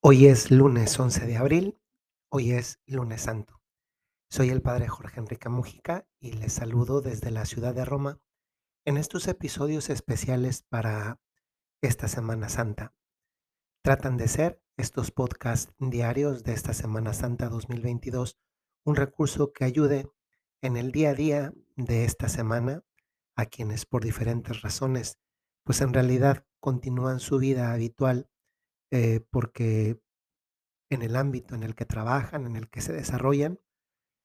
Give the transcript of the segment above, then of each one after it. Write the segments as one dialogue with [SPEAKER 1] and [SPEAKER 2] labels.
[SPEAKER 1] Hoy es lunes 11 de abril, hoy es lunes santo. Soy el padre Jorge Enrique Mújica y les saludo desde la ciudad de Roma en estos episodios especiales para esta Semana Santa. Tratan de ser estos podcasts diarios de esta Semana Santa 2022 un recurso que ayude en el día a día de esta semana a quienes por diferentes razones pues en realidad continúan su vida habitual eh, porque en el ámbito en el que trabajan, en el que se desarrollan,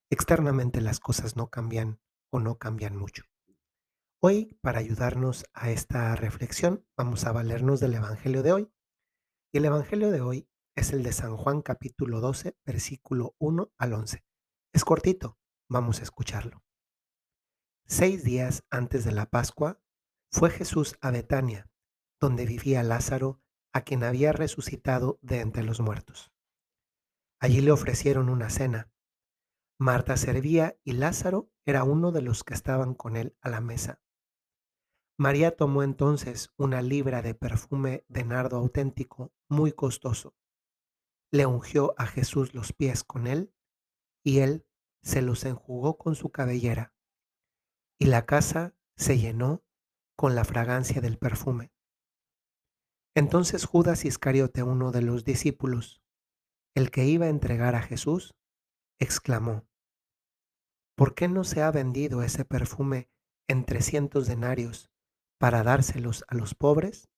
[SPEAKER 1] externamente las cosas no cambian o no cambian mucho. Hoy, para ayudarnos a esta reflexión, vamos a valernos del Evangelio de hoy. Y el Evangelio de hoy es el de San Juan capítulo 12, versículo 1 al 11. Es cortito, vamos a escucharlo. Seis días antes de la Pascua, fue Jesús a Betania, donde vivía Lázaro, a quien había resucitado de entre los muertos. Allí le ofrecieron una cena. Marta servía y Lázaro era uno de los que estaban con él a la mesa. María tomó entonces una libra de perfume de nardo auténtico muy costoso. Le ungió a Jesús los pies con él y él se los enjugó con su cabellera. Y la casa se llenó con la fragancia del perfume. Entonces Judas Iscariote, uno de los discípulos, el que iba a entregar a Jesús, exclamó, ¿por qué no se ha vendido ese perfume en trescientos denarios para dárselos a los pobres?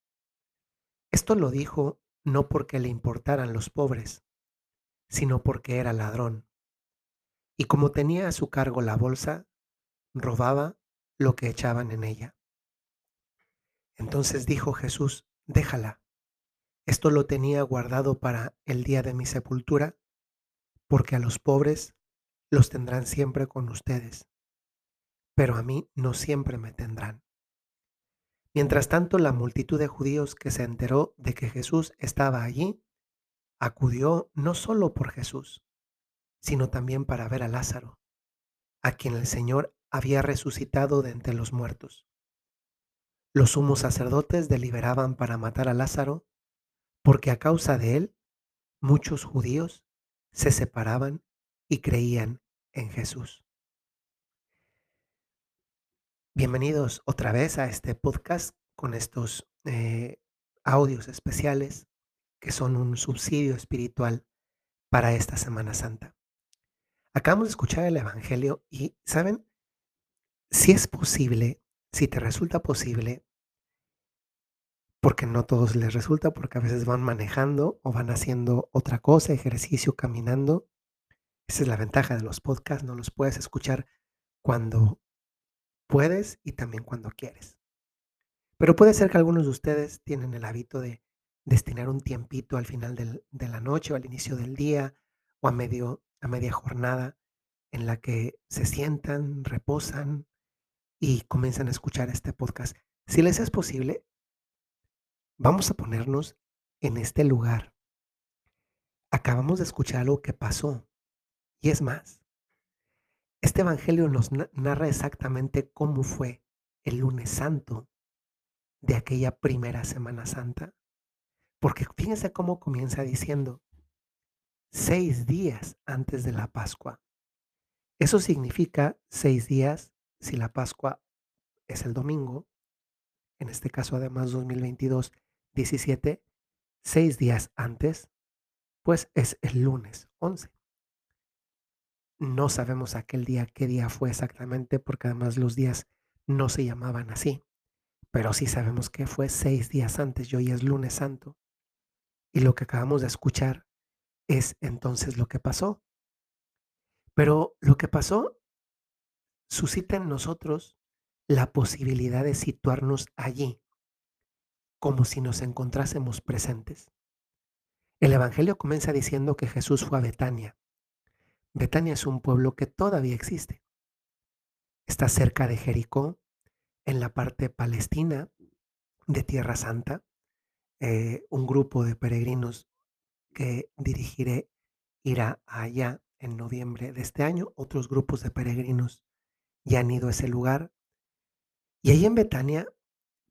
[SPEAKER 1] Esto lo dijo no porque le importaran los pobres, sino porque era ladrón. Y como tenía a su cargo la bolsa, robaba lo que echaban en ella. Entonces dijo Jesús, déjala. Esto lo tenía guardado para el día de mi sepultura, porque a los pobres los tendrán siempre con ustedes, pero a mí no siempre me tendrán. Mientras tanto, la multitud de judíos que se enteró de que Jesús estaba allí, acudió no solo por Jesús, sino también para ver a Lázaro, a quien el Señor había resucitado de entre los muertos. Los sumos sacerdotes deliberaban para matar a Lázaro porque a causa de él muchos judíos se separaban y creían en Jesús. Bienvenidos otra vez a este podcast con estos eh, audios especiales que son un subsidio espiritual para esta Semana Santa. Acabamos de escuchar el Evangelio y, ¿saben? Si es posible si te resulta posible, porque no todos les resulta, porque a veces van manejando o van haciendo otra cosa, ejercicio, caminando. Esa es la ventaja de los podcasts, no los puedes escuchar cuando puedes y también cuando quieres. Pero puede ser que algunos de ustedes tienen el hábito de destinar un tiempito al final de la noche o al inicio del día o a, medio, a media jornada en la que se sientan, reposan, y comienzan a escuchar este podcast. Si les es posible, vamos a ponernos en este lugar. Acabamos de escuchar algo que pasó. Y es más, este Evangelio nos narra exactamente cómo fue el lunes santo de aquella primera Semana Santa. Porque fíjense cómo comienza diciendo, seis días antes de la Pascua. Eso significa seis días si la Pascua es el domingo, en este caso además 2022, 17, seis días antes, pues es el lunes 11. No sabemos aquel día qué día fue exactamente porque además los días no se llamaban así, pero sí sabemos que fue seis días antes y hoy es lunes santo. Y lo que acabamos de escuchar es entonces lo que pasó. Pero lo que pasó suscita en nosotros la posibilidad de situarnos allí, como si nos encontrásemos presentes. El Evangelio comienza diciendo que Jesús fue a Betania. Betania es un pueblo que todavía existe. Está cerca de Jericó, en la parte palestina de Tierra Santa. Eh, un grupo de peregrinos que dirigiré irá allá en noviembre de este año. Otros grupos de peregrinos ya han ido a ese lugar. Y ahí en Betania,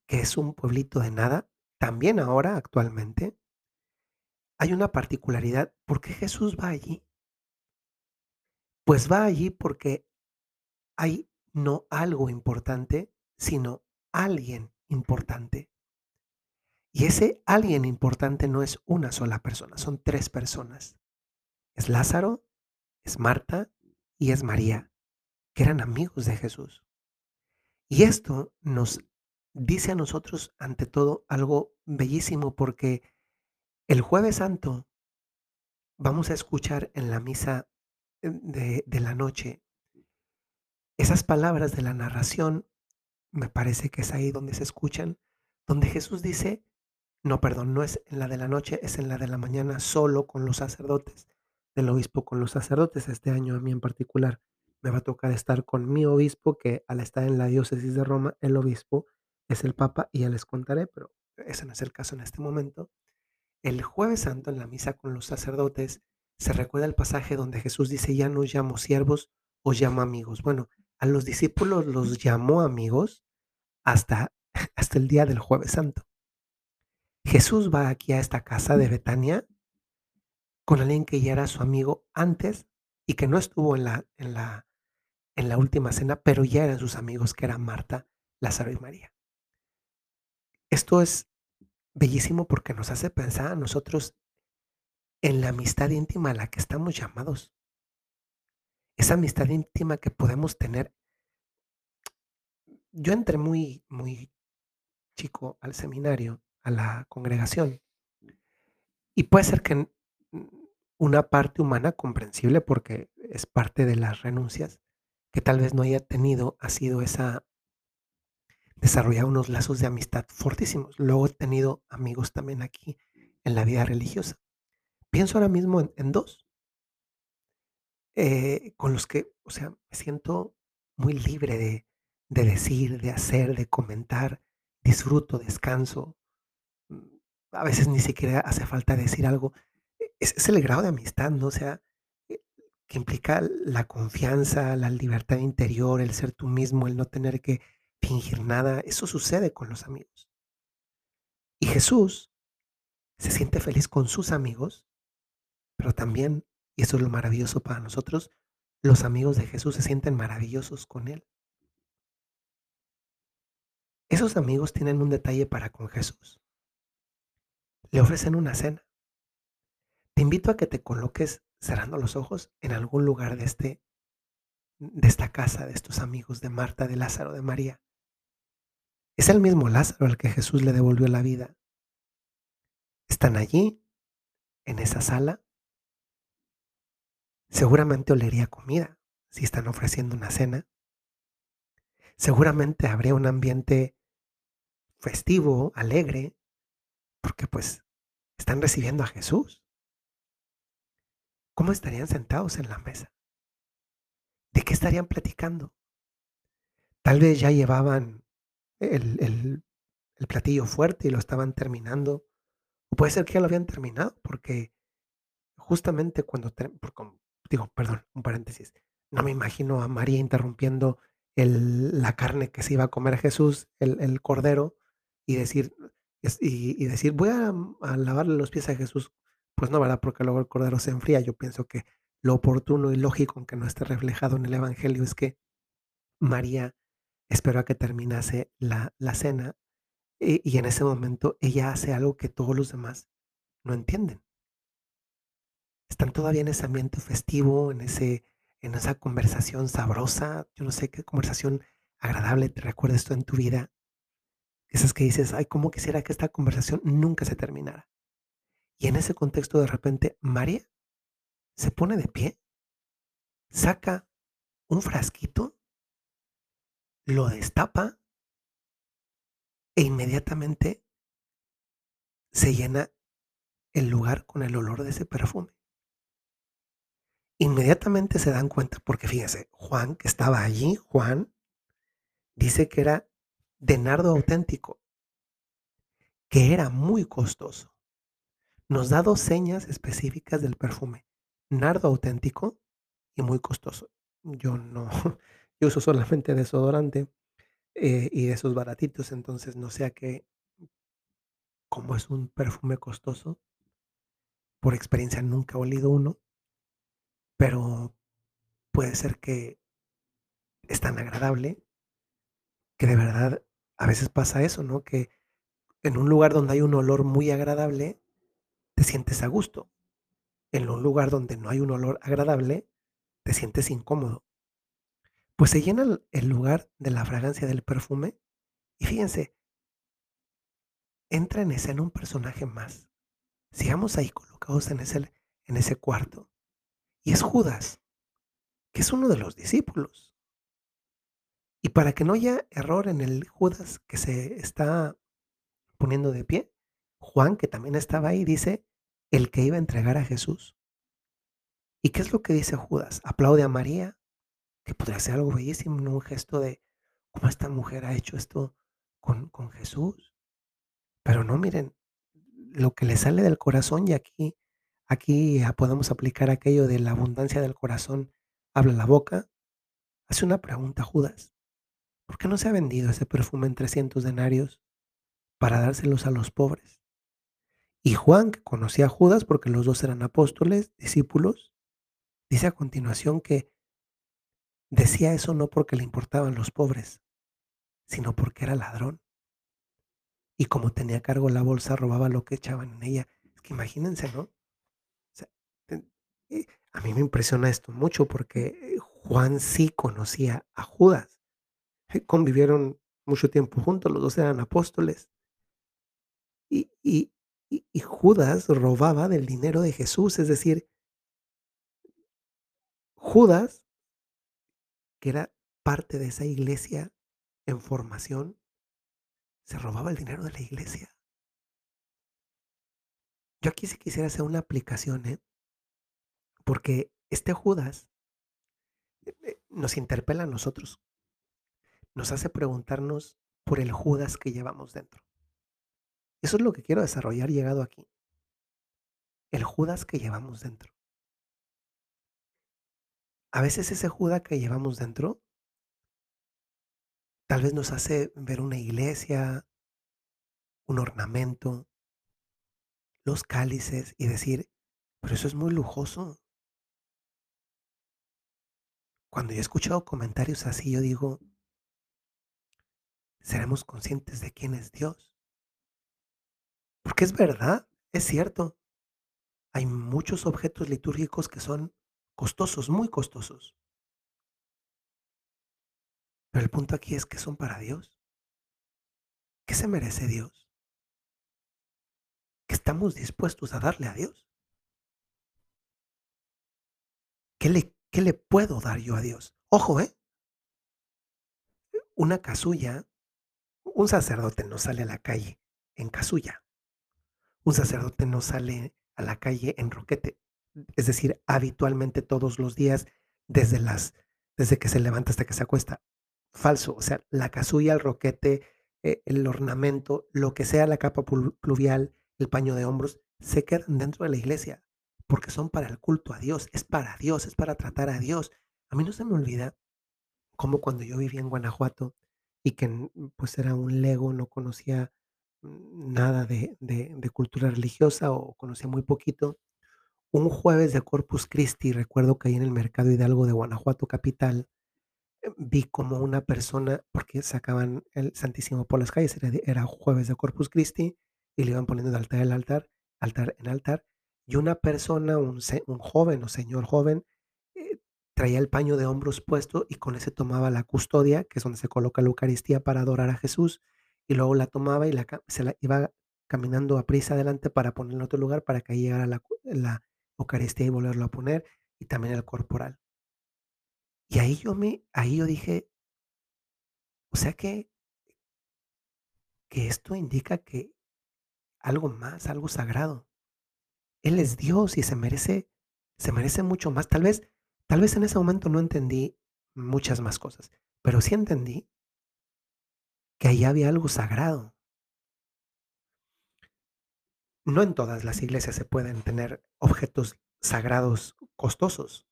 [SPEAKER 1] que es un pueblito de nada, también ahora actualmente, hay una particularidad, ¿por qué Jesús va allí? Pues va allí porque hay no algo importante, sino alguien importante. Y ese alguien importante no es una sola persona, son tres personas. Es Lázaro, es Marta y es María, que eran amigos de Jesús. Y esto nos dice a nosotros, ante todo, algo bellísimo, porque el jueves santo vamos a escuchar en la misa eh, de, de la noche esas palabras de la narración, me parece que es ahí donde se escuchan, donde Jesús dice, no, perdón, no es en la de la noche, es en la de la mañana solo con los sacerdotes, del obispo con los sacerdotes. Este año a mí en particular me va a tocar estar con mi obispo, que al estar en la diócesis de Roma, el obispo es el papa y ya les contaré, pero ese no es el caso en este momento. El jueves santo en la misa con los sacerdotes se recuerda el pasaje donde Jesús dice, ya no llamo siervos, os llamo amigos. Bueno, a los discípulos los llamó amigos hasta, hasta el día del jueves santo. Jesús va aquí a esta casa de Betania con alguien que ya era su amigo antes y que no estuvo en la, en la, en la última cena, pero ya eran sus amigos, que eran Marta, Lázaro y María. Esto es bellísimo porque nos hace pensar a nosotros en la amistad íntima a la que estamos llamados. Esa amistad íntima que podemos tener. Yo entré muy, muy chico al seminario, a la congregación, y puede ser que una parte humana comprensible porque es parte de las renuncias, que tal vez no haya tenido, ha sido esa desarrollar unos lazos de amistad fortísimos. Luego he tenido amigos también aquí en la vida religiosa. Pienso ahora mismo en, dos. Eh, con los que, o sea, me siento muy libre de, de decir, de hacer, de comentar, disfruto, descanso. mm, A veces ni siquiera hace falta decir algo. E- Es, es el grado de amistad, ¿no? O sea, que implica la confianza, la libertad interior, el ser tú mismo, el no tener que fingir nada. Eso sucede con los amigos. Y Jesús se siente feliz con sus amigos, pero también, y eso es lo maravilloso para nosotros, los amigos de Jesús se sienten maravillosos con Él. Esos amigos tienen un detalle para con Jesús. Le ofrecen una cena. Te invito a que te coloques cerrando los ojos en algún lugar de, este, de esta casa, de estos amigos de Marta, de Lázaro, de María. Es el mismo Lázaro al que Jesús le devolvió la vida. Están allí, en esa sala. Seguramente olería comida si están ofreciendo una cena. Seguramente habría un ambiente festivo, alegre, porque pues están recibiendo a Jesús. ¿Cómo estarían sentados en la mesa? ¿De qué estarían platicando? Tal vez ya llevaban el, el- platillo fuerte y lo estaban terminando. O puede ser que ya lo habían terminado, porque justamente cuando, ter- por com- digo, perdón, un paréntesis, no me imagino a María interrumpiendo el- la carne que se iba a comer Jesús, el, el cordero, y decir, y, decir, voy a lavarle los pies a Jesús. Pues no, ¿verdad? Porque luego el cordero se enfría. Yo pienso que lo oportuno y lógico, aunque no esté reflejado en el Evangelio, es que María esperó a que terminase la, la cena y, y en ese momento ella hace algo que todos los demás no entienden. Están todavía en ese ambiente festivo, en ese, en esa conversación sabrosa. Yo no sé qué conversación agradable te recuerda esto en tu vida. Esas que dices, ay, cómo quisiera que esta conversación nunca se terminara. Y en ese contexto, de repente, María se pone de pie, saca un frasquito, lo destapa e inmediatamente se llena el lugar con el olor de ese perfume. Inmediatamente se dan cuenta, porque fíjense, Juan, que estaba allí, Juan, dice que era de nardo auténtico, que era muy costoso. Nos da dos señas específicas del perfume, nardo auténtico y muy costoso. Yo no, yo uso solamente desodorante eh, y esos baratitos, entonces no sé a qué, como es un perfume costoso, por experiencia nunca he olido uno, pero puede ser que es tan agradable que de verdad a veces pasa eso, ¿no? Que en un lugar donde hay un olor muy agradable, te sientes a gusto. En un lugar donde no hay un olor agradable, te sientes incómodo. Pues se llena el, lugar de la fragancia del perfume y fíjense, entra en escena un personaje más. Sigamos ahí colocados en ese, en ese cuarto. Y es Judas, que es uno de los discípulos. Y para que no haya error en el Judas que se está poniendo de pie, Juan, que también estaba ahí, dice, el que iba a entregar a Jesús. ¿Y qué es lo que dice Judas? Aplaude a María, que podría ser algo bellísimo, ¿no? un gesto de cómo esta mujer ha hecho esto con, con Jesús. Pero no, miren, lo que le sale del corazón y aquí, aquí podemos aplicar aquello de la abundancia del corazón, habla la boca. Hace una pregunta Judas. ¿Por qué no se ha vendido ese perfume en 300 denarios para dárselos a los pobres? Y Juan, que conocía a Judas porque los dos eran apóstoles, discípulos, dice a continuación que decía eso no porque le importaban los pobres, sino porque era ladrón. Y como tenía cargo la bolsa, robaba lo que echaban en ella. Es que imagínense, ¿no? Eh, a mí me impresiona esto mucho porque Juan sí conocía a Judas. Eh, convivieron mucho tiempo juntos, los dos eran apóstoles. Y, y, y Judas robaba del dinero de Jesús, es decir, Judas, que era parte de esa iglesia en formación, se robaba el dinero de la iglesia. Yo aquí sí quisiera hacer una aplicación, ¿eh? Porque este Judas eh, eh, nos interpela a nosotros. Nos hace preguntarnos por el Judas que llevamos dentro. Eso es lo que quiero desarrollar llegado aquí. El Judas que llevamos dentro. A veces ese Judas que llevamos dentro Tal vez nos hace ver una iglesia, un ornamento, los cálices y decir, pero eso es muy lujoso. Cuando yo he escuchado comentarios así, yo digo, seremos conscientes de quién es Dios. Porque es verdad, es cierto. Hay muchos objetos litúrgicos que son costosos, muy costosos. Pero el punto aquí es que son para Dios. ¿Qué se merece Dios? ¿Qué estamos dispuestos a darle a Dios? ¿Qué le, qué le puedo dar yo a Dios? Ojo, ¿eh? Una casulla, un sacerdote no sale a la calle en casulla. Un sacerdote no sale a la calle en roquete. Es decir, habitualmente todos los días, desde las, desde que se levanta hasta que se acuesta falso. O sea, la casulla, el roquete, eh, el ornamento, lo que sea la capa pluvial, el paño de hombros, se quedan dentro de la iglesia porque son para el culto a Dios, es para Dios, es para tratar a Dios. A mí no se me olvida cómo cuando yo vivía en Guanajuato y que pues era un lego, no conocía nada de, de cultura religiosa o conocía muy poquito, un jueves de Corpus Christi, recuerdo que ahí en el Mercado Hidalgo de Guanajuato Capital, vi como una persona, porque sacaban el Santísimo por las calles, era, jueves de Corpus Christi, y le iban poniendo de altar en altar, altar en altar, y una persona, un, un joven o señor joven, eh, traía el paño de hombros puesto y con ese tomaba la custodia, que es donde se coloca la Eucaristía para adorar a Jesús, y luego la tomaba y la, se la iba caminando a prisa adelante para ponerla en otro lugar para que ahí llegara la, la Eucaristía y volverlo a poner, y también el corporal. Y ahí yo me ahí yo dije o sea que que esto indica que algo más, algo sagrado. Él es Dios y se merece se merece mucho más. Tal vez tal vez en ese momento no entendí muchas más cosas, pero sí entendí que ahí había algo sagrado. No en todas las iglesias se pueden tener objetos sagrados costosos.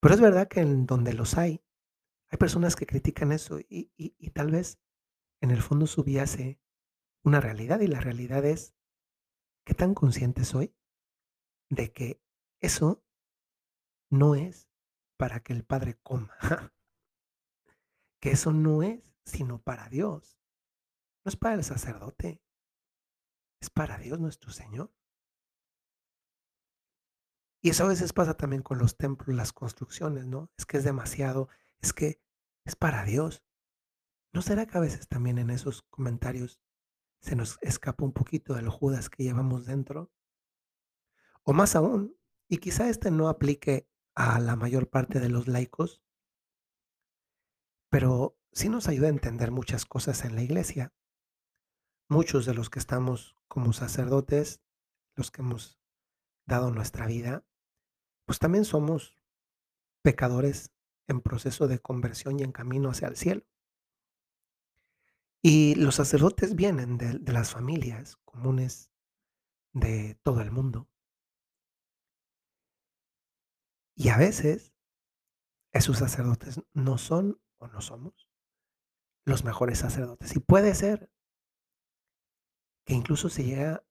[SPEAKER 1] Pero es verdad que en donde los hay, hay personas que critican eso y, y tal vez en el fondo subyace una realidad y la realidad es, ¿qué tan consciente soy de que eso no es para que el Padre coma, que eso no es sino para Dios, no es para el sacerdote, es para Dios nuestro Señor. Y eso a veces pasa también con los templos, las construcciones, ¿no? Es que es demasiado, es que es para Dios. ¿No será que a veces también en esos comentarios se nos escapa un poquito del Judas que llevamos dentro? O más aún, y quizá este no aplique a la mayor parte de los laicos, pero sí nos ayuda a entender muchas cosas en la iglesia. Muchos de los que estamos como sacerdotes, los que hemos dado nuestra vida, pues también somos pecadores en proceso de conversión y en camino hacia el cielo. Y los sacerdotes vienen de, de las familias comunes de todo el mundo. Y a veces esos sacerdotes no son o no somos los mejores sacerdotes. Y puede ser que incluso se llega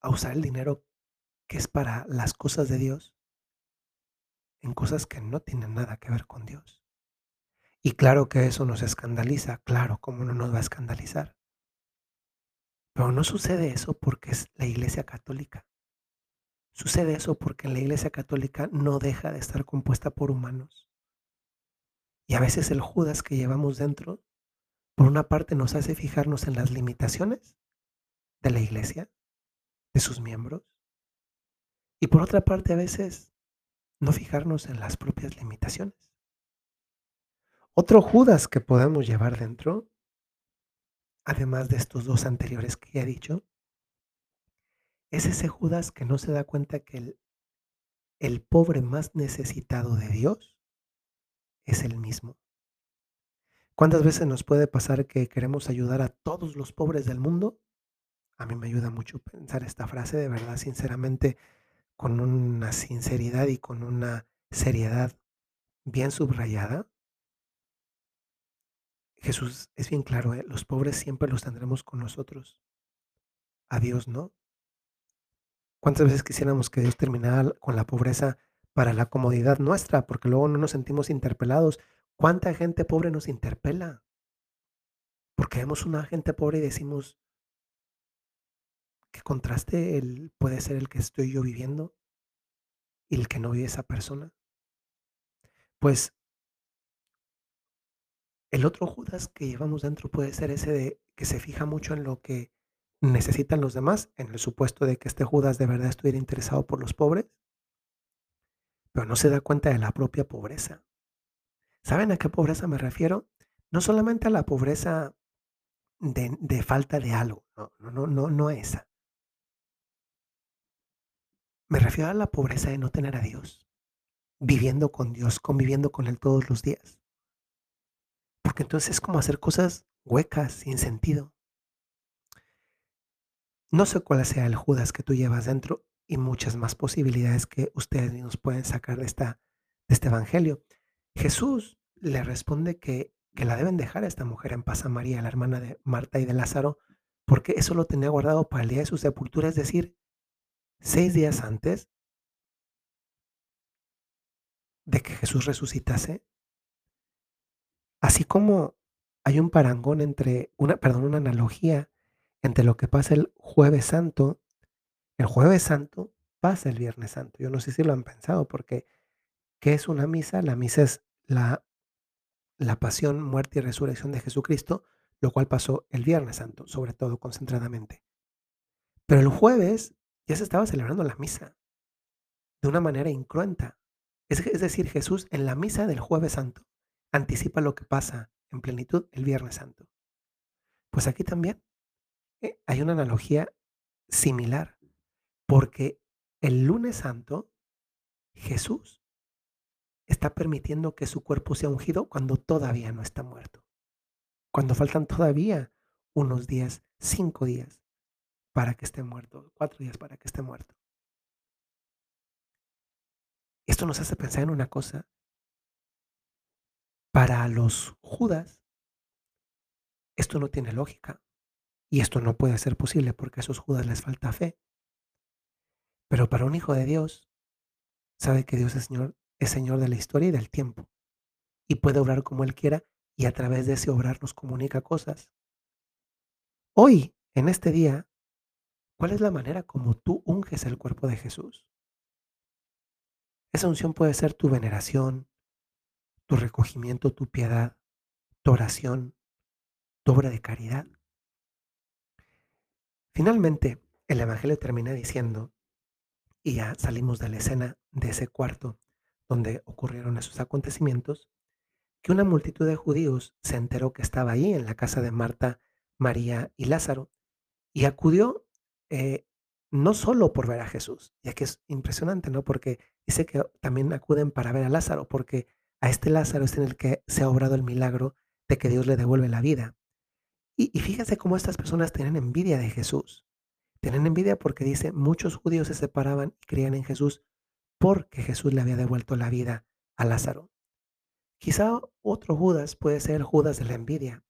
[SPEAKER 1] a usar el dinero que es para las cosas de Dios en cosas que no tienen nada que ver con Dios. Y claro que eso nos escandaliza, claro, ¿cómo no nos va a escandalizar? Pero no sucede eso porque es la Iglesia Católica. Sucede eso porque la Iglesia Católica no deja de estar compuesta por humanos. Y a veces el Judas que llevamos dentro, por una parte nos hace fijarnos en las limitaciones de la Iglesia, de sus miembros, y por otra parte, a veces no fijarnos en las propias limitaciones. Otro Judas que podemos llevar dentro, además de estos dos anteriores que ya he dicho, es ese Judas que no se da cuenta que el, el pobre más necesitado de Dios es el mismo. ¿Cuántas veces nos puede pasar que queremos ayudar a todos los pobres del mundo? A mí me ayuda mucho pensar esta frase, de verdad, sinceramente, con una sinceridad y con una seriedad bien subrayada, Jesús es bien claro, ¿eh? los pobres siempre los tendremos con nosotros. A Dios no. ¿Cuántas veces quisiéramos que Dios terminara con la pobreza para la comodidad nuestra? Porque luego no nos sentimos interpelados. ¿Cuánta gente pobre nos interpela? Porque vemos una gente pobre y decimos, ¿Qué contraste el, puede ser el que estoy yo viviendo y el que no vive esa persona? Pues el otro Judas que llevamos dentro puede ser ese de que se fija mucho en lo que necesitan los demás, en el supuesto de que este Judas de verdad estuviera interesado por los pobres, pero no se da cuenta de la propia pobreza. ¿Saben a qué pobreza me refiero? No solamente a la pobreza de, falta de algo, no, no, no, no esa, me refiero a la pobreza de no tener a Dios, viviendo con Dios, conviviendo con Él todos los días. Porque entonces es como hacer cosas huecas, sin sentido. No sé cuál sea el Judas que tú llevas dentro y muchas más posibilidades que ustedes nos pueden sacar de, esta, de este evangelio. Jesús le responde que, que la deben dejar a esta mujer en paz a María, la hermana de Marta y de Lázaro, porque eso lo tenía guardado para el día de su sepultura, es decir, seis días antes de que Jesús resucitase, así como hay un parangón entre, una, perdón, una analogía entre lo que pasa el jueves santo, el jueves santo pasa el viernes santo. Yo no sé si lo han pensado, porque ¿qué es una misa? La misa es la, la pasión, muerte y resurrección de Jesucristo, lo cual pasó el viernes santo, sobre todo concentradamente. Pero el jueves ya se estaba celebrando la misa de una manera incruenta. Es, es decir, Jesús en la misa del jueves santo anticipa lo que pasa en plenitud el viernes santo. Pues aquí también eh, hay una analogía similar, porque el lunes santo Jesús está permitiendo que su cuerpo sea ungido cuando todavía no está muerto, cuando faltan todavía unos días, cinco días, para que esté muerto, cuatro días para que esté muerto. Esto nos hace pensar en una cosa. Para los judas, esto no tiene lógica. Y esto no puede ser posible porque a esos judas les falta fe. Pero para un hijo de Dios, sabe que Dios es Señor, es Señor de la historia y del tiempo, y puede obrar como Él quiera, y a través de ese obrar nos comunica cosas. Hoy, en este día, ¿cuál es la manera como tú unges el cuerpo de Jesús? Esa unción puede ser tu veneración, tu recogimiento, tu piedad, tu oración, tu obra de caridad. Finalmente, el Evangelio termina diciendo, y ya salimos de la escena de ese cuarto donde ocurrieron esos acontecimientos, que una multitud de judíos se enteró que estaba ahí en la casa de Marta, María y Lázaro, y acudió eh, no solo por ver a Jesús, ya que es impresionante, ¿no? Porque dice que también acuden para ver a Lázaro, porque a este Lázaro es en el que se ha obrado el milagro de que Dios le devuelve la vida. Y, y fíjense cómo estas personas tienen envidia de Jesús. Tienen envidia porque dice, muchos judíos se separaban y creían en Jesús porque Jesús le había devuelto la vida a Lázaro. Quizá otro Judas puede ser Judas de la envidia.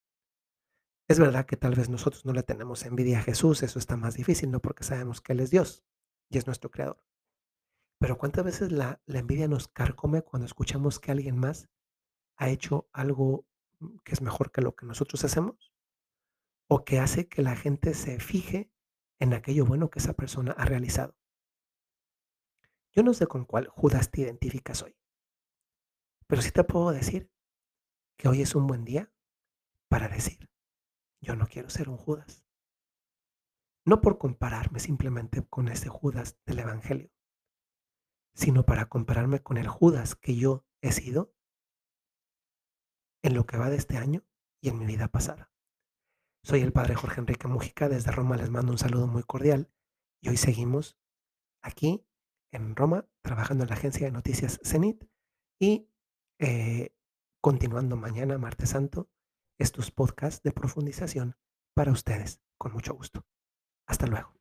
[SPEAKER 1] Es verdad que tal vez nosotros no le tenemos envidia a Jesús, eso está más difícil, ¿no? Porque sabemos que Él es Dios y es nuestro creador. Pero ¿cuántas veces la, la envidia nos carcome cuando escuchamos que alguien más ha hecho algo que es mejor que lo que nosotros hacemos? O que hace que la gente se fije en aquello bueno que esa persona ha realizado. Yo no sé con cuál Judas te identificas hoy. Pero sí te puedo decir que hoy es un buen día para decir, yo no quiero ser un Judas. No por compararme simplemente con ese Judas del Evangelio, sino para compararme con el Judas que yo he sido en lo que va de este año y en mi vida pasada. Soy el padre Jorge Enrique Mujica, desde Roma les mando un saludo muy cordial y hoy seguimos aquí en Roma trabajando en la agencia de noticias Cenit y eh, continuando mañana, martes santo, estos podcasts de profundización para ustedes, con mucho gusto. Hasta luego.